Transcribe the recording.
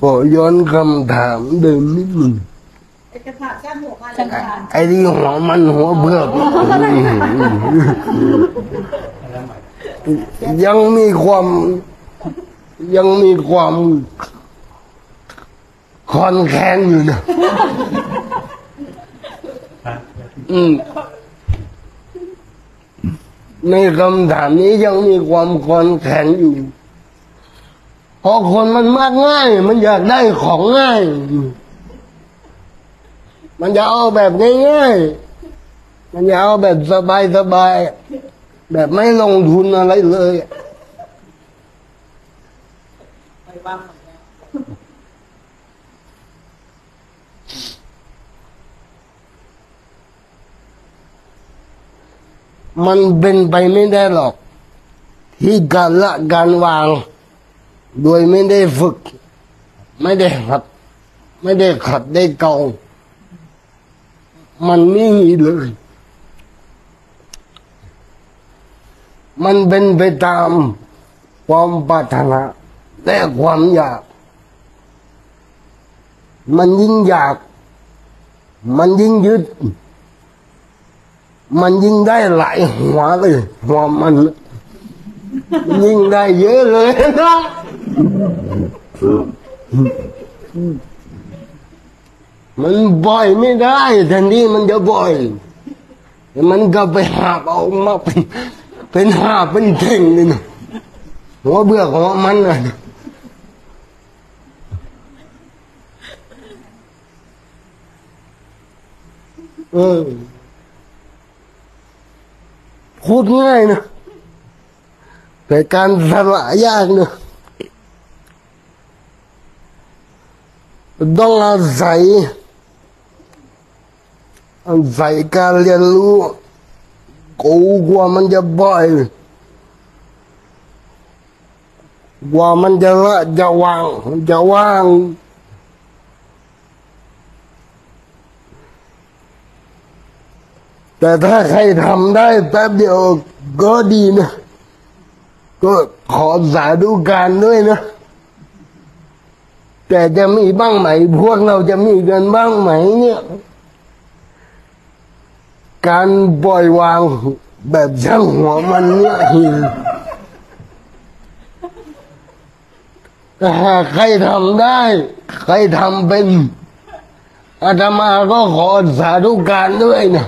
ขอย้อนคำถามเดิมนิดหนึ่งเอกสารแจ้งหัวมาจังเลยหวะไอ้ที่หัวมันหัวเบือกยังมีความ ยังมีความคอนแค้นอยู่นะอืมในคำถามนี้ยังมีความคอนแค้นอยู่เพราะคนมันมากง่าย มันอยากได้ของง่าย มันจะเอาแบบง่ายๆ มันจะเอาแบบสบายๆ แบบไม่ลงทุนอะไรเลยไปบ้างเหมือนกันมันเป็นไปไม่ได้หรอก ที่การละการวาง โดยไม่ได้ฝึก ไม่ได้หัด ไม่ได้ขัดได้เกามันไม่มีเลย มันเป็นไปตามความปรารถนาและความอยาก มันยิ่งอยาก มันยิ่งยึด มันยิ่งได้หลายหัวเลยหัวมัน ยิ่งได้เยอะเลยนะ มันบ่อยไม่ได้แทนที่มันจะบ่อยแต่มันก็ไปหาบเอามาเป็นเป็นหาเป็นเท่งเลยนะหัวเบื่อของมันนะเออพูดง่ายนะแต่การสละยากเนะ ต้องอาศัยอาศัยการเรียนรู้กูกว่ามันจะบ่อยกว่ามันจะละจะวางจะว่างแต่ถ้าใครทำได้แป๊บเดียวก็ดีนะ ก็ขอสาธุการด้วยนะ แต่จะมีบ้างไหม พวกเราจะมีกันบ้างไหมเนี่ย การปล่อยวางแบบช่างหัวมันเนี่ยหินหากใครทำได้ ใครทำเป็นอาตมาก็ขอสาธุการด้วยนะ